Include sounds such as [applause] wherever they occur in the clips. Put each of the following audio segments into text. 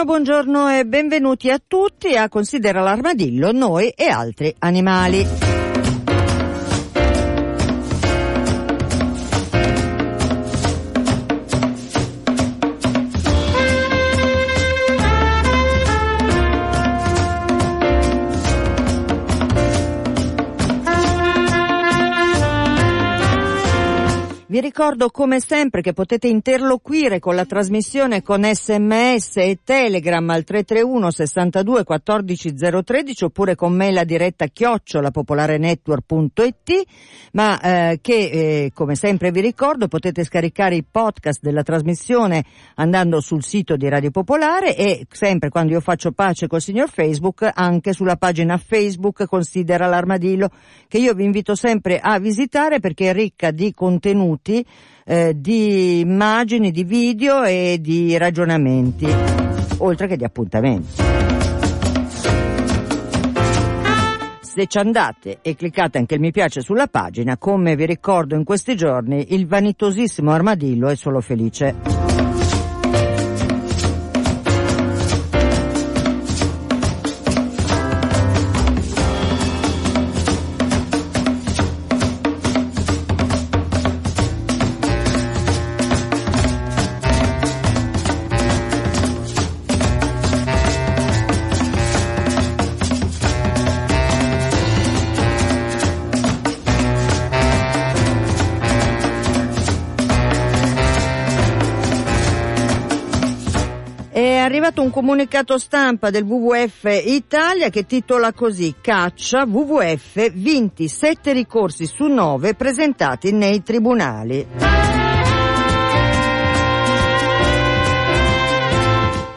Buongiorno, buongiorno e benvenuti a tutti a Considera l'armadillo, noi e altri animali. Ricordo come sempre che potete interloquire con la trasmissione con sms e telegram al 331 62 14 013 oppure con mail a diretta chiocciolapopolarenetwork.it ma eh, che eh, come sempre vi ricordo potete scaricare i podcast della trasmissione andando sul sito di Radio Popolare e sempre quando io faccio pace col signor Facebook anche sulla pagina Facebook Considera l'armadillo che io vi invito sempre a visitare perché è ricca di contenuti eh, di immagini, di video e di ragionamenti, oltre che di appuntamenti. Se ci andate e cliccate anche il mi piace sulla pagina, come vi ricordo in questi giorni, il vanitosissimo armadillo è solo felice. Arrivato un comunicato stampa del WWF Italia che titola così Caccia WWF vinti 7 ricorsi su 9 presentati nei tribunali.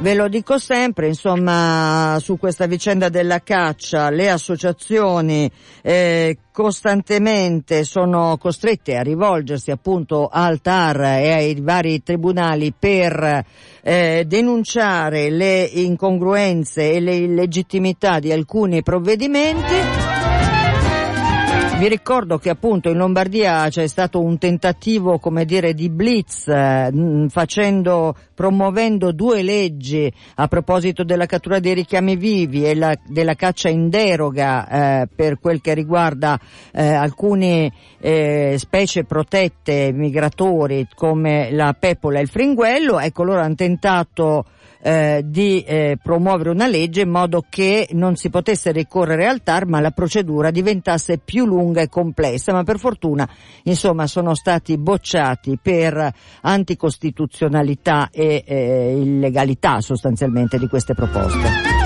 Ve lo dico sempre, insomma, su questa vicenda della caccia, le associazioni eh, costantemente sono costrette a rivolgersi appunto al TAR e ai vari tribunali per eh, denunciare le incongruenze e le illegittimità di alcuni provvedimenti. Vi ricordo che appunto in Lombardia c'è stato un tentativo, come dire, di blitz, eh, facendo, promuovendo due leggi a proposito della cattura dei richiami vivi e la, della caccia in deroga eh, per quel che riguarda eh, alcune eh, specie protette migratori come la pepola e il fringuello. Ecco, loro hanno tentato eh, di eh, promuovere una legge in modo che non si potesse ricorrere al TAR ma la procedura diventasse più lunga e complessa, ma per fortuna insomma sono stati bocciati per anticostituzionalità e eh, illegalità sostanzialmente di queste proposte.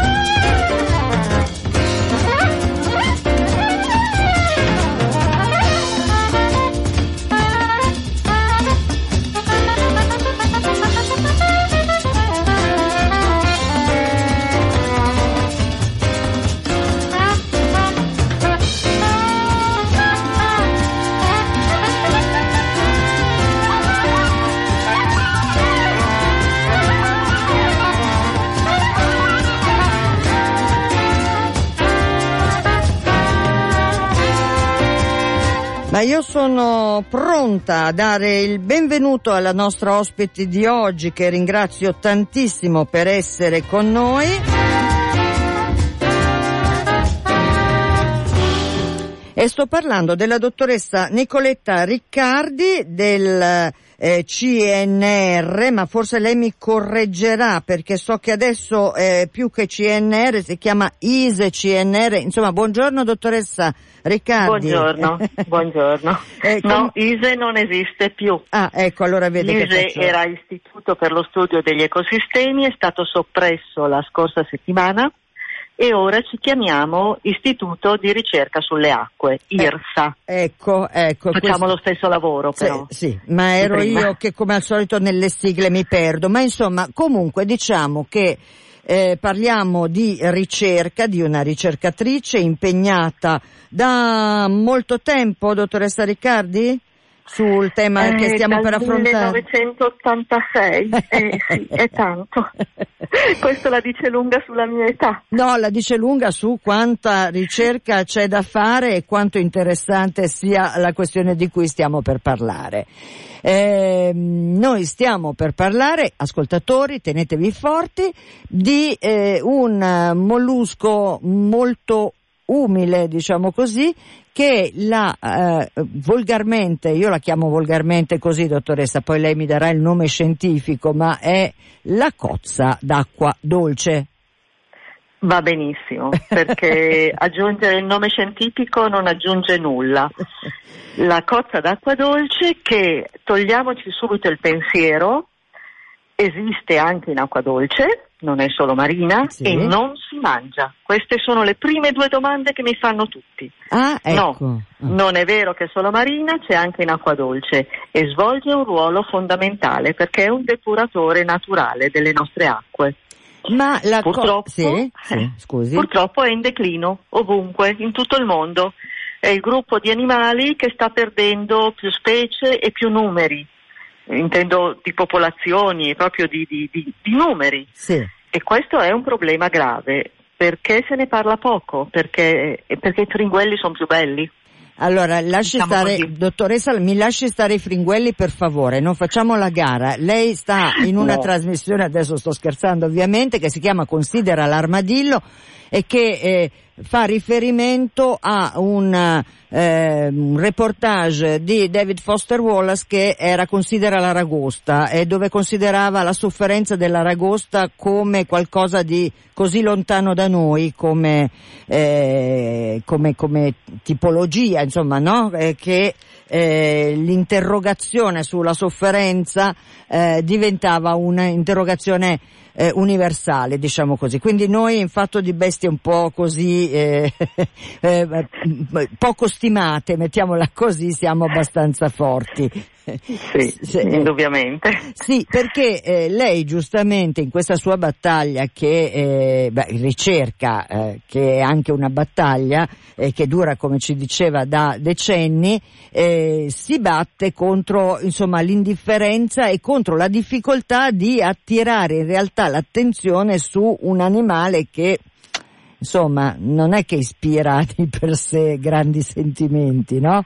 Sono pronta a dare il benvenuto alla nostra ospite di oggi che ringrazio tantissimo per essere con noi. E sto parlando della dottoressa Nicoletta Riccardi del eh, CNR, ma forse lei mi correggerà perché so che adesso eh, più che CNR si chiama ISE CNR. Insomma, buongiorno dottoressa Riccardi. Buongiorno, [laughs] buongiorno. Eh, com- no, ISE non esiste più. Ah, ecco, allora vede ISE che faccio... era Istituto per lo studio degli ecosistemi, è stato soppresso la scorsa settimana e ora ci chiamiamo Istituto di ricerca sulle acque, IRSA. Eh, ecco, ecco. Facciamo questo... lo stesso lavoro però. Sì, sì ma ero io che come al solito nelle sigle mi perdo, ma insomma comunque diciamo che eh, parliamo di ricerca, di una ricercatrice impegnata da molto tempo, dottoressa Riccardi? Sul tema eh, che stiamo per affrontare? 1986, eh, sì, è tanto. [laughs] Questo la dice lunga sulla mia età. No, la dice lunga su quanta ricerca c'è da fare e quanto interessante sia la questione di cui stiamo per parlare. Eh, noi stiamo per parlare, ascoltatori, tenetevi forti, di eh, un mollusco molto umile, diciamo così, che la eh, volgarmente, io la chiamo volgarmente così, dottoressa, poi lei mi darà il nome scientifico, ma è la cozza d'acqua dolce. Va benissimo, perché [laughs] aggiungere il nome scientifico non aggiunge nulla. La cozza d'acqua dolce che togliamoci subito il pensiero, esiste anche in acqua dolce, non è solo marina sì. e non si mangia. Queste sono le prime due domande che mi fanno tutti. Ah, ecco. No, ah. non è vero che è solo marina, c'è anche in acqua dolce e svolge un ruolo fondamentale perché è un depuratore naturale delle nostre acque. Ma la purtroppo, co- sì, sì, purtroppo è in declino ovunque, in tutto il mondo. È il gruppo di animali che sta perdendo più specie e più numeri intendo di popolazioni, proprio di, di, di, di numeri. Sì. E questo è un problema grave. Perché se ne parla poco? Perché, perché i fringuelli sono più belli. Allora, lasci diciamo stare, così. dottoressa, mi lasci stare i fringuelli per favore, non facciamo la gara. Lei sta in una no. trasmissione, adesso sto scherzando ovviamente, che si chiama Considera l'armadillo e che eh, fa riferimento a un, eh, un, reportage di David Foster Wallace che era Considera l'aragosta e dove considerava la sofferenza dell'aragosta come qualcosa di così lontano da noi come, eh, come, come tipologia, insomma, no? Eh, che eh, l'interrogazione sulla sofferenza eh, diventava un'interrogazione eh, universale, diciamo così. Quindi noi in fatto di bestie un po' così, eh, [laughs] eh, poco stimate, mettiamola così, siamo abbastanza forti. Sì, [laughs] sì, indubbiamente. Sì, perché eh, lei giustamente in questa sua battaglia che eh, beh, ricerca, eh, che è anche una battaglia eh, che dura, come ci diceva, da decenni, eh, si batte contro insomma, l'indifferenza e contro la difficoltà di attirare in realtà l'attenzione su un animale che insomma non è che ispira di per sé grandi sentimenti, no?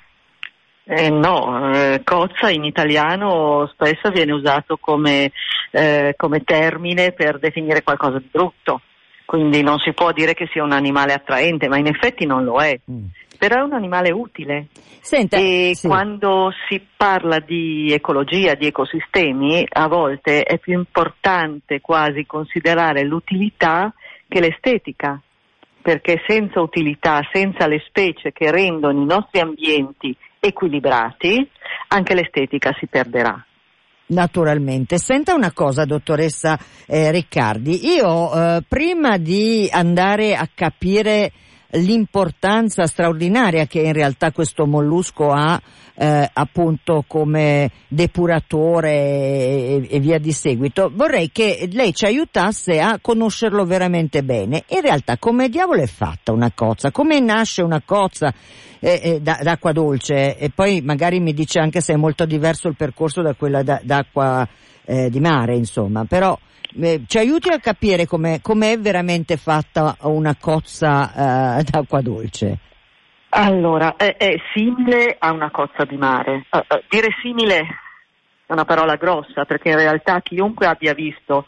Eh, no, eh, cozza in italiano spesso viene usato come, eh, come, termine per definire qualcosa di brutto, quindi non si può dire che sia un animale attraente, ma in effetti non lo è. Mm. Però è un animale utile Senta, e sì. quando si parla di ecologia, di ecosistemi, a volte è più importante quasi considerare l'utilità che l'estetica, perché senza utilità, senza le specie che rendono i nostri ambienti equilibrati, anche l'estetica si perderà. Naturalmente. Senta una cosa, dottoressa eh, Riccardi, io eh, prima di andare a capire l'importanza straordinaria che in realtà questo mollusco ha eh, appunto come depuratore e, e, via di seguito. Vorrei che lei ci aiutasse a conoscerlo veramente bene. In realtà come diavolo è fatta una cozza? Come nasce una cozza eh, eh, d'acqua dolce? E poi magari mi dice anche se è molto diverso il percorso da quella da, d'acqua eh, di mare, insomma, però eh, ci aiuti a capire come è veramente fatta una cozza eh, d'acqua dolce. Allora, è, è, simile a una cozza di mare. Uh, uh, dire simile è una parola grossa perché in realtà chiunque abbia visto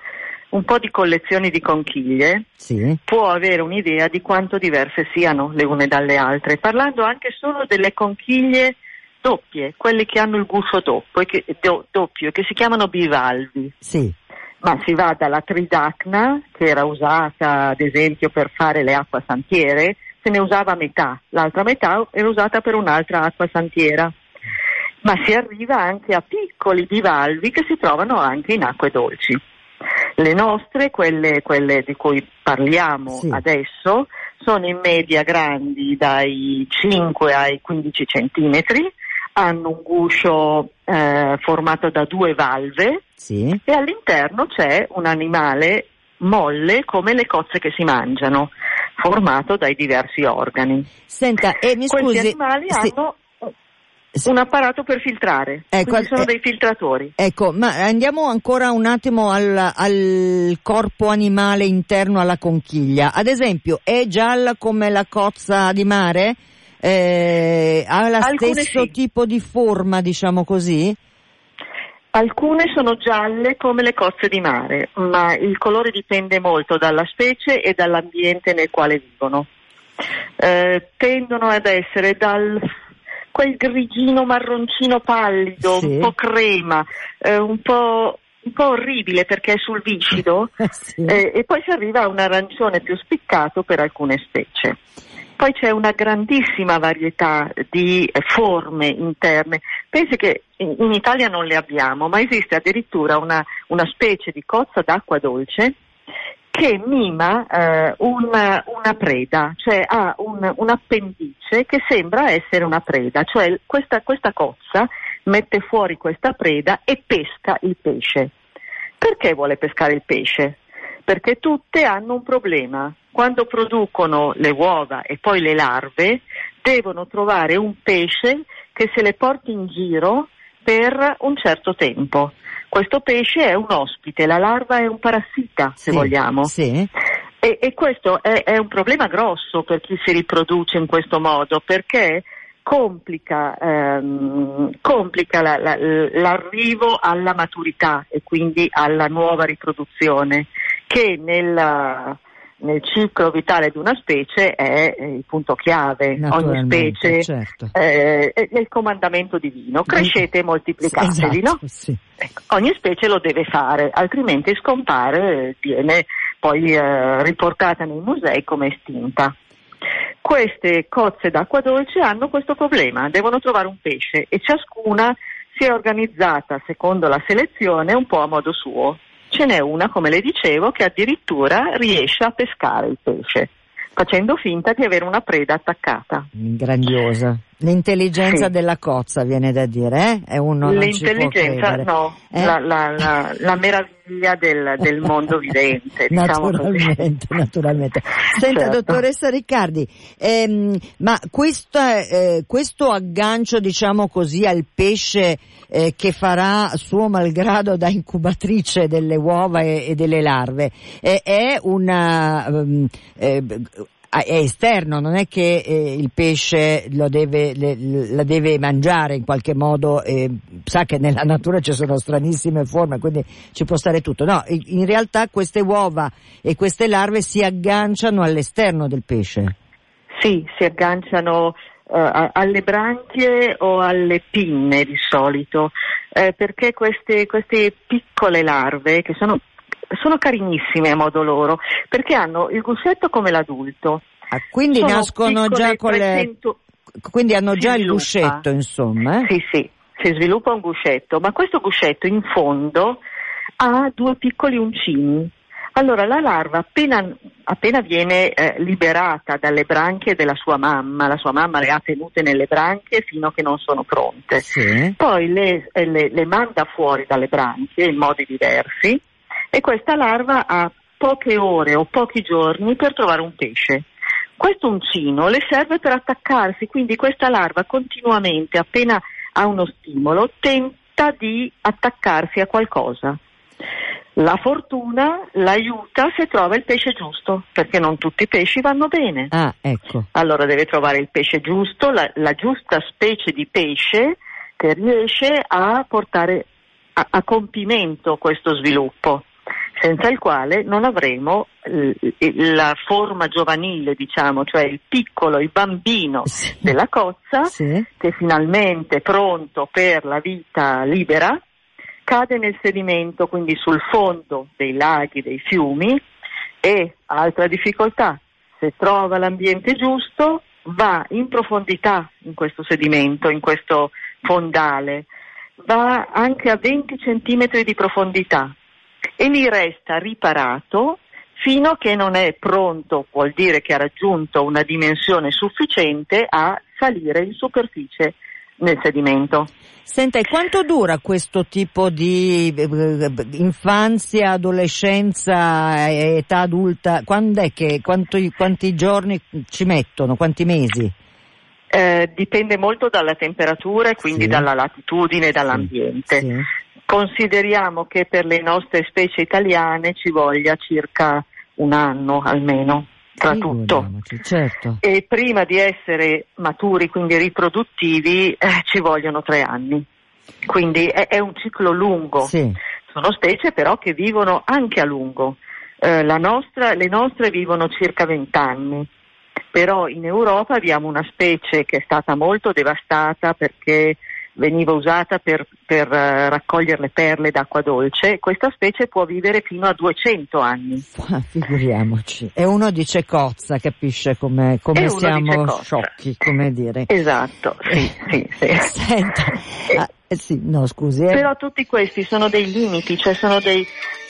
un po' di collezioni di conchiglie Sì. può avere un'idea di quanto diverse siano le une dalle altre, parlando anche solo delle conchiglie doppie, quelle che hanno il guscio doppio, che, do- doppio, che si chiamano bivalvi. Sì. Ma si va dalla tridacna, che era usata ad esempio per fare le acquasantiere, se ne usava metà, l'altra metà era usata per un'altra acquasantiera. Ma si arriva anche a piccoli bivalvi che si trovano anche in acque dolci. Le nostre, quelle, quelle di cui parliamo Sì. adesso, sono in media grandi dai 5 ai 15 centimetri, hanno un guscio eh, formato da due valve Sì. e all'interno c'è un animale molle come le cozze che si mangiano, formato dai diversi organi. Senta, e mi Questi scusi. animali sì, hanno un apparato per filtrare, Ecco, sono eh, dei filtratori. Ecco, ma andiamo ancora un attimo al, al corpo animale interno alla conchiglia. Ad esempio, è gialla come la cozza di mare? Eh, ha lo stesso sì. tipo di forma, diciamo così? Alcune sono gialle come le cozze di mare, ma il colore dipende molto dalla specie e dall'ambiente nel quale vivono. Eh, tendono ad essere dal quel grigino marroncino pallido, Sì. un po' crema, eh, un po', un po' orribile perché è sul viscido, [laughs] Sì. eh, e poi si arriva a un arancione più spiccato per alcune specie. Poi c'è una grandissima varietà di eh, forme interne. Pensi che in, Italia non le abbiamo, ma esiste addirittura una, una specie di cozza d'acqua dolce che mima eh, una, una preda, cioè ha un, un appendice che sembra essere una preda, cioè questa, questa cozza mette fuori questa preda e pesca il pesce. Perché vuole pescare il pesce? Perché tutte hanno un problema. Quando producono le uova e poi le larve, devono trovare un pesce che se le porti in giro per un certo tempo. Questo pesce è un ospite, la larva è un parassita, se Sì, vogliamo. Sì. E, e questo è, è un problema grosso per chi si riproduce in questo modo, perché complica, ehm, complica la- la- l'arrivo alla maturità e quindi alla nuova riproduzione, che nella- nel ciclo vitale di una specie è eh, il punto chiave. Ogni specie certo. eh, è il comandamento divino. Crescete e moltiplicatevi, Esatto, no? sì. Ecco, ogni specie lo deve fare, altrimenti scompare e viene poi eh, riportata nei musei come estinta. Queste cozze d'acqua dolce hanno questo problema, devono trovare un pesce e ciascuna si è organizzata secondo la selezione un po' a modo suo. Ce n'è una, come le dicevo, che addirittura riesce a pescare il pesce, facendo finta di avere una preda attaccata. Grandiosa. L'intelligenza Sì. della cozza viene da dire, eh? È uno L'intelligenza, no, Eh? la, la- la- la meraviglia del, del mondo vivente, diciamo così. naturalmente, naturalmente. Senta, Certo. dottoressa Riccardi, ehm, ma questa, eh, questo aggancio, diciamo così, al pesce eh, che farà suo malgrado da incubatrice delle uova e, e delle larve, eh, è una... eh, è esterno, non è che eh, il pesce lo deve, le- la deve mangiare in qualche modo, eh, sa che nella natura ci sono stranissime forme, quindi ci può stare tutto. No, in realtà queste uova e queste larve si agganciano all'esterno del pesce. Sì, si agganciano eh, alle branchie o alle pinne di solito, eh, perché queste, queste piccole larve, che sono, sono carinissime a modo loro, perché hanno il guscetto come l'adulto. Ah, quindi Sono nascono già con le... 300 Quindi hanno si già il sviluppa. guscetto, insomma. eh? Sì, sì, si sviluppa un guscetto, ma questo guscetto in fondo ha due piccoli uncini. Allora la larva appena, appena viene eh, liberata dalle branchie della sua mamma, la sua mamma le ha tenute nelle branchie fino a che non sono pronte, Sì. poi le, eh, le- le manda fuori dalle branchie in modi diversi e questa larva ha poche ore o pochi giorni per trovare un pesce. Questo uncino le serve per attaccarsi, quindi questa larva continuamente, appena ha uno stimolo, tenta di attaccarsi a qualcosa. La fortuna l'aiuta se trova il pesce giusto, perché non tutti i pesci vanno bene. Ah, ecco. Allora deve trovare il pesce giusto, la, la giusta specie di pesce che riesce a portare a, a compimento questo sviluppo. Senza il quale non avremo la forma giovanile, diciamo, cioè il piccolo, il bambino sì. della cozza sì. che finalmente pronto per la vita libera cade nel sedimento, quindi sul fondo dei laghi, dei fiumi e altra difficoltà, se trova l'ambiente giusto va in profondità in questo sedimento, in questo fondale, va anche a 20 centimetri di profondità e lì resta riparato fino a che non è pronto, vuol dire che ha raggiunto una dimensione sufficiente a salire in superficie nel sedimento. Senta, e quanto dura questo tipo di eh, infanzia, adolescenza, età adulta? Che, quanti, quanti giorni ci mettono, quanti mesi? Eh, dipende molto dalla temperatura e quindi sì. dalla latitudine e dall'ambiente. Sì. Consideriamo che per le nostre specie italiane ci voglia circa un anno almeno tra tutto. Certo. E prima di essere maturi, quindi riproduttivi, eh, ci vogliono tre anni. Quindi è, è un ciclo lungo. Sì. Sono specie però che vivono anche a lungo. Eh, nostra, le nostre vivono circa vent'anni. Però in Europa abbiamo una specie che è stata molto devastata perché veniva usata per, per uh, raccogliere le perle d'acqua dolce, questa specie può vivere fino a 200 anni. Ah, figuriamoci. E uno dice cozza, capisce come, come siamo sciocchi, come dire. Esatto, sì, sì, sì. Senta, ah, eh, sì, no scusi. Eh. Però tutti questi sono dei limiti, cioè sono dei,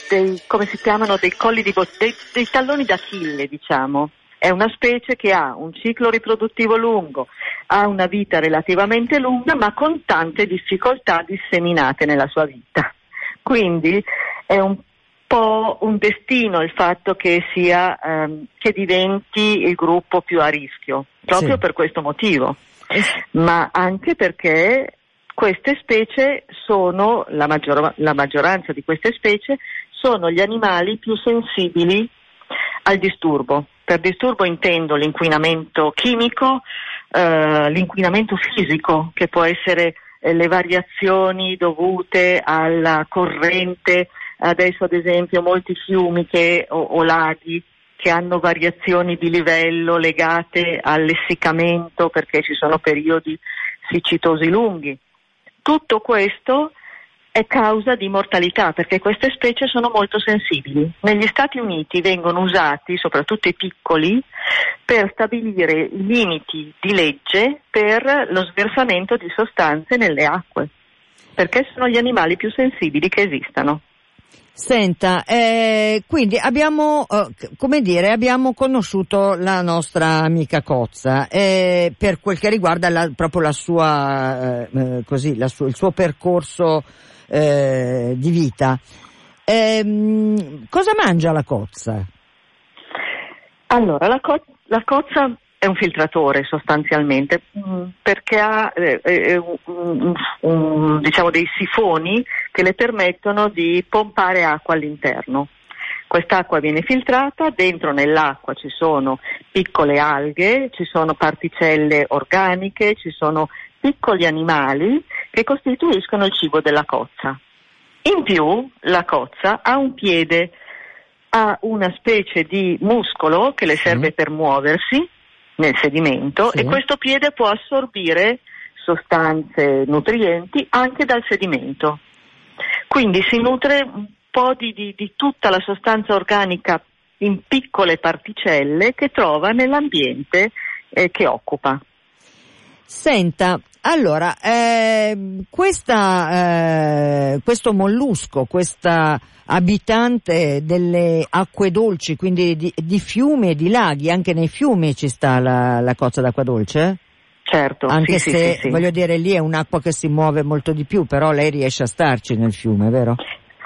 dei come si chiamano, dei colli di bot- dei, dei talloni d'Achille, diciamo. È una specie che ha un ciclo riproduttivo lungo, ha una vita relativamente lunga ma con tante difficoltà disseminate nella sua vita. Quindi è un po' un destino il fatto che, sia, ehm, che diventi il gruppo più a rischio, proprio sì. per questo motivo, ma anche perché queste specie sono, la, maggior, la maggioranza di queste specie sono gli animali più sensibili al disturbo. Per disturbo intendo l'inquinamento chimico, eh, l'inquinamento fisico, che può essere eh, le variazioni dovute alla corrente, adesso ad esempio molti fiumi che, o, o laghi che hanno variazioni di livello legate all'essiccamento perché ci sono periodi siccitosi lunghi. Tutto questo è causa di mortalità perché queste specie sono molto sensibili. Negli Stati Uniti vengono usati, soprattutto i piccoli, per stabilire limiti di legge per lo sversamento di sostanze nelle acque, perché sono gli animali più sensibili che esistano. Senta, eh, quindi abbiamo, eh, come dire, abbiamo conosciuto la nostra amica Cozza eh, per quel che riguarda la, proprio la sua, eh, eh, così, la su, il suo percorso eh, di vita. Ehm, cosa mangia la cozza? Allora, la, co- la, cozza è un filtratore sostanzialmente mm, perché ha eh, eh, un, un, diciamo dei sifoni che le permettono di pompare acqua all'interno. Quest'acqua viene filtrata, dentro nell'acqua ci sono piccole alghe, ci sono particelle organiche, ci sono piccoli animali che costituiscono il cibo della cozza. In più la cozza ha un piede, ha una specie di muscolo che le serve sì. per muoversi nel sedimento sì. e questo piede può assorbire sostanze nutrienti anche dal sedimento. Quindi si nutre un po' di, di, di tutta la sostanza organica in piccole particelle che trova nell'ambiente eh, che occupa. Senta, allora, eh, questa, eh, questo mollusco, questa abitante delle acque dolci, quindi di, di, fiumi e di laghi, anche nei fiumi ci sta la, la cozza d'acqua dolce? Certo, anche sì, se sì, sì, voglio dire lì è un'acqua che si muove molto di più, però lei riesce a starci nel fiume, vero?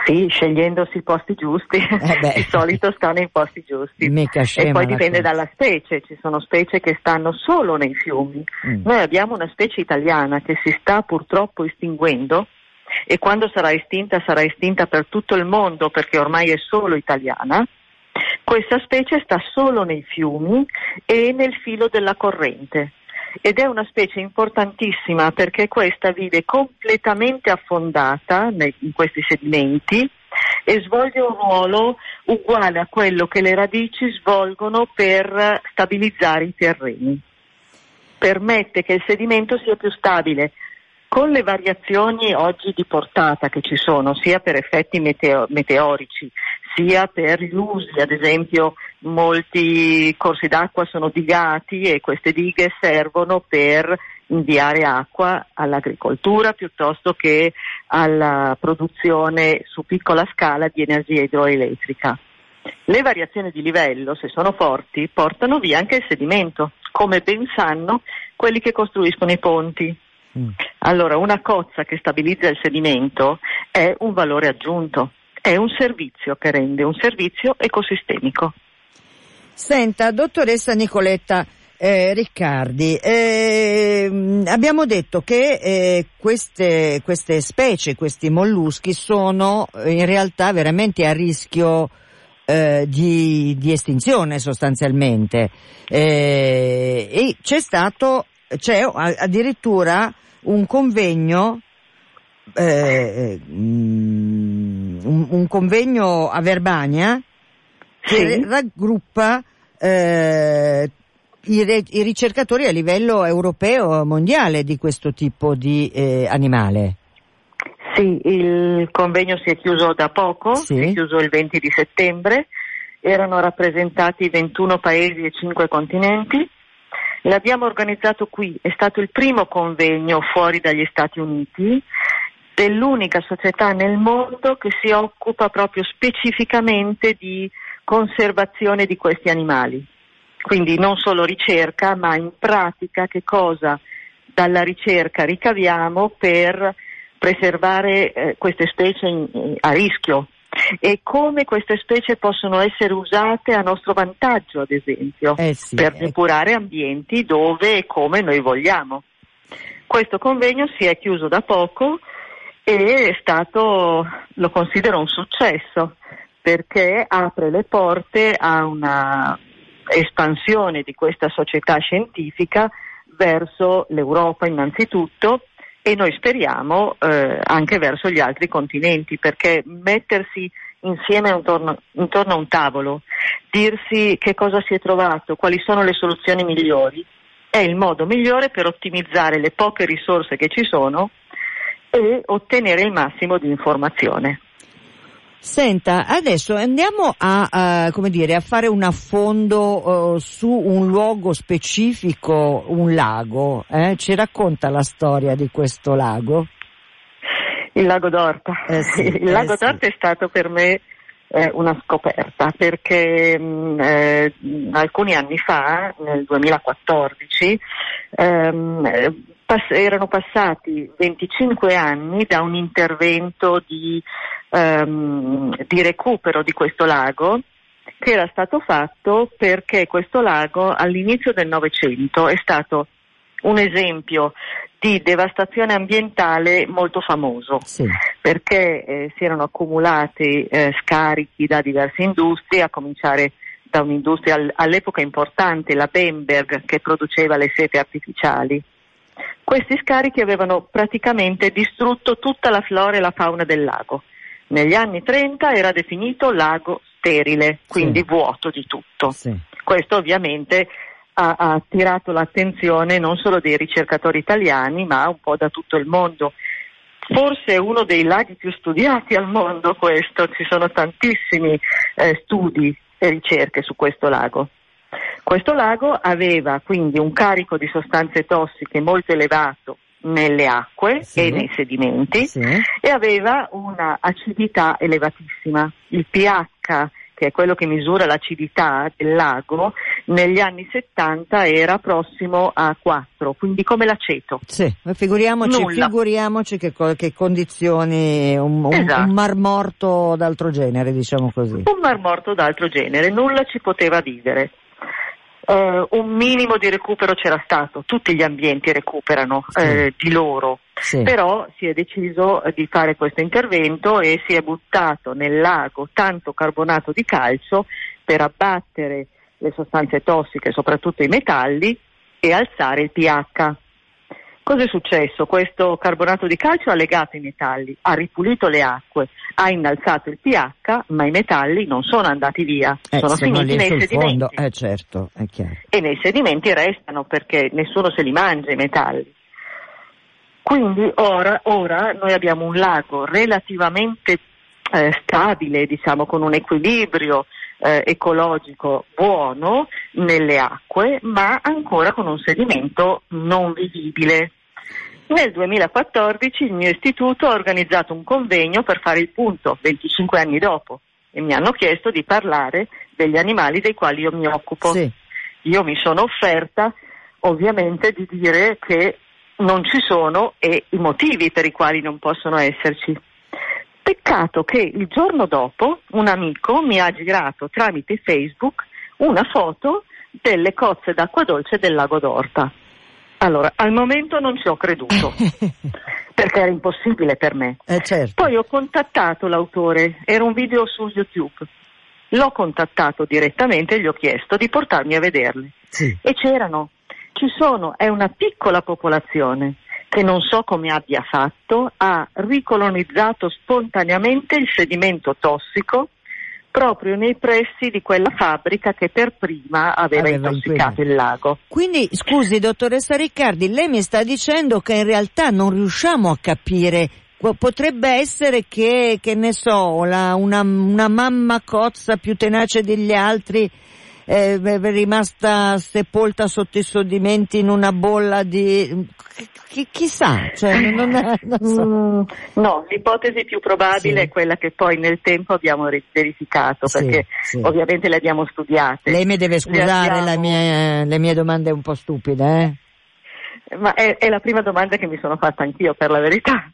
Sì, scegliendosi i posti giusti, eh [laughs] di solito stanno nei posti giusti. E poi dipende dalla specie, ci sono specie che stanno solo nei fiumi. Mm. Noi abbiamo una specie italiana che si sta purtroppo estinguendo e quando sarà estinta sarà estinta per tutto il mondo perché ormai è solo italiana. Questa specie sta solo nei fiumi e nel filo della corrente ed è una specie importantissima perché questa vive completamente affondata in questi sedimenti e svolge un ruolo uguale a quello che le radici svolgono per stabilizzare i terreni. Permette che il sedimento sia più stabile, con le variazioni oggi di portata che ci sono, sia per effetti meteo- meteorici, sia per gli usi, ad esempio molti corsi d'acqua sono digati e queste dighe servono per inviare acqua all'agricoltura piuttosto che alla produzione su piccola scala di energia idroelettrica. Le variazioni di livello, se sono forti, portano via anche il sedimento, come ben sanno quelli che costruiscono i ponti. Mm. Allora, una cozza che stabilizza il sedimento è un valore aggiunto, è un servizio che rende un servizio ecosistemico. Senta, dottoressa Nicoletta, eh, Riccardi, eh, abbiamo detto che eh, queste, queste, specie, questi molluschi sono eh, in realtà veramente a rischio eh, di, di, estinzione sostanzialmente eh, e c'è stato, c'è addirittura un convegno mm, un, un, convegno a Verbania che sì. raggruppa eh, i, i, ricercatori a livello europeo e mondiale di questo tipo di eh, animale. Sì, il convegno si è chiuso da poco, sì. si è chiuso il 20 di settembre, erano rappresentati 21 paesi e 5 continenti. L'abbiamo organizzato qui, è stato il primo convegno fuori dagli Stati Uniti dell'unica società nel mondo che si occupa proprio specificamente di conservazione di questi animali quindi non solo ricerca, ma in pratica che cosa dalla ricerca ricaviamo per preservare eh, queste specie in, a rischio e come queste specie possono essere usate a nostro vantaggio, ad esempio, eh sì, per ecco. depurare ambienti dove e come noi vogliamo. Questo convegno si è chiuso da poco e è stato, lo considero un successo perché apre le porte a una espansione di questa società scientifica verso l'Europa innanzitutto e noi speriamo eh, anche verso gli altri continenti perché mettersi insieme intorno, intorno, a un tavolo, dirsi che cosa si è trovato, quali sono le soluzioni migliori, è il modo migliore per ottimizzare le poche risorse che ci sono e ottenere il massimo di informazione. Senta, adesso andiamo a, uh, come dire, a fare un affondo uh, su un luogo specifico, un lago. Eh? Ci racconta la storia di questo lago? Il lago d'Orta. Eh sì, [laughs] Il lago eh d'Orta sì. è stato per me eh, una scoperta perché mh, mm, eh, alcuni anni fa, nel 2014, ehm, pass- erano passati 25 anni da un intervento di ehm, di recupero di questo lago che era stato fatto perché questo lago all'inizio del Novecento è stato un esempio di devastazione ambientale molto famoso sì. perché eh, si erano accumulati eh, scarichi da diverse industrie, a cominciare da un'industria all'epoca importante, la Bemberg, che produceva le sete artificiali. Questi scarichi avevano praticamente distrutto tutta la flora e la fauna del lago negli anni 30 era definito lago sterile, quindi sì. vuoto di tutto. Sì. Questo ovviamente ha, ha attirato l'attenzione non solo dei ricercatori italiani, ma un po' da tutto il mondo. Forse è uno dei laghi più studiati al mondo questo, ci sono tantissimi eh, studi e ricerche su questo lago. Questo lago aveva quindi un carico di sostanze tossiche molto elevato nelle acque sì. e nei sedimenti sì. e aveva una acidità elevatissima. Il pH, che è quello che misura l'acidità del lago, negli anni 70 era prossimo a 4, quindi come l'aceto. Sì, figuriamoci, figuriamoci che, che, condizioni, un, un, esatto. un mar morto d'altro genere, diciamo così. Un mar morto d'altro genere, nulla ci poteva vivere eh, un minimo di recupero c'era stato, tutti gli ambienti recuperano sì. eh, di loro, sì. però si è deciso di fare questo intervento e si è buttato nel lago tanto carbonato di calcio per abbattere le sostanze tossiche, soprattutto i metalli, e alzare il pH. Cosa è successo? Questo carbonato di calcio ha legato i metalli, ha ripulito le acque, ha innalzato il pH, ma i metalli non sono andati via, eh, sono finiti nei sedimenti. Fondo. Eh certo. E nei sedimenti restano perché nessuno se li mangia i metalli. Quindi ora, ora noi abbiamo un lago relativamente eh, stabile, diciamo, con un equilibrio eh, ecologico buono nelle acque, ma ancora con un sedimento non vivibile. Nel 2014 il mio istituto ha organizzato un convegno per fare il punto, 25 anni dopo, e mi hanno chiesto di parlare degli animali dei quali io mi occupo. Sì. Io mi sono offerta ovviamente di dire che non ci sono e i motivi per i quali non possono esserci. Peccato che il giorno dopo un amico mi ha girato tramite Facebook una foto delle cozze d'acqua dolce del lago d'Orta. Allora, al momento non ci ho creduto, [laughs] perché era impossibile per me. Eh, certo. Poi ho contattato l'autore, era un video su YouTube. L'ho contattato direttamente e gli ho chiesto di portarmi a vederli. Sì. E c'erano, ci sono, è una piccola popolazione che non so come abbia fatto, ha ricolonizzato spontaneamente il sedimento tossico proprio nei pressi di quella fabbrica che per prima aveva, Aveva intossicato il lago. Quindi, scusi, dottoressa Riccardi, lei mi sta dicendo che in realtà non riusciamo a capire. Potrebbe essere che, che ne so, la- una, una mamma cozza più tenace degli altri eh, è rimasta sepolta sotto i sedimenti in una bolla di... Chi, chissà, cioè, non, non so. Mm, no, l'ipotesi più probabile Sì. è quella che poi nel tempo abbiamo ri- verificato, Sì, perché sì. ovviamente le abbiamo studiate. Lei mi deve scusare la mia- le mie domande un po' stupide, eh? Ma è, è la prima domanda che mi sono fatta anch'io, per la verità.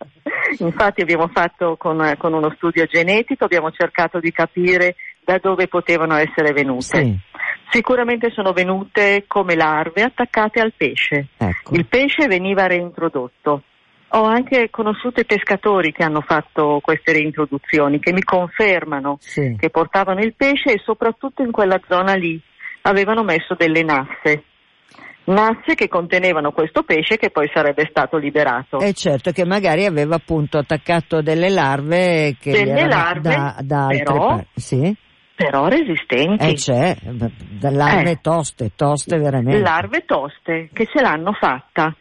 Infatti abbiamo fatto con, con uno studio genetico, abbiamo cercato di capire da dove potevano essere venute. Sì, Sicuramente sono venute come larve attaccate al pesce. ecco. Il pesce veniva reintrodotto. Ho anche conosciuto i pescatori che hanno fatto queste reintroduzioni, che mi confermano Sì. che portavano il pesce e soprattutto in quella zona lì avevano messo delle nasse. Nasse che contenevano questo pesce che poi sarebbe stato liberato. E certo che magari aveva appunto attaccato delle larve che Delle larve, da, da altre però- parti. Sì, Però resistenti. eh, c'è, larve Eh. toste, toste veramente. larve toste che ce l'hanno fatta.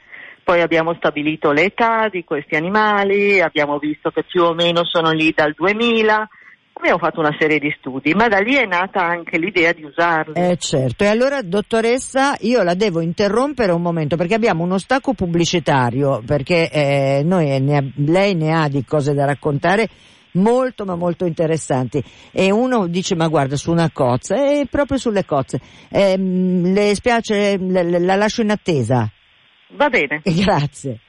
Poi abbiamo stabilito l'età di questi animali, abbiamo visto che più o meno sono lì dal 2000, abbiamo fatto una serie di studi, ma da lì è nata anche l'idea di usarli. Eh certo, e allora dottoressa io la devo interrompere un momento perché abbiamo uno stacco pubblicitario, perché eh, noi ne lei ne ha di cose da raccontare molto ma molto interessanti. E uno dice ma guarda su una cozza. E proprio sulle cozze. Ehm, le spiace la lascio in attesa. Va bene. [laughs] grazie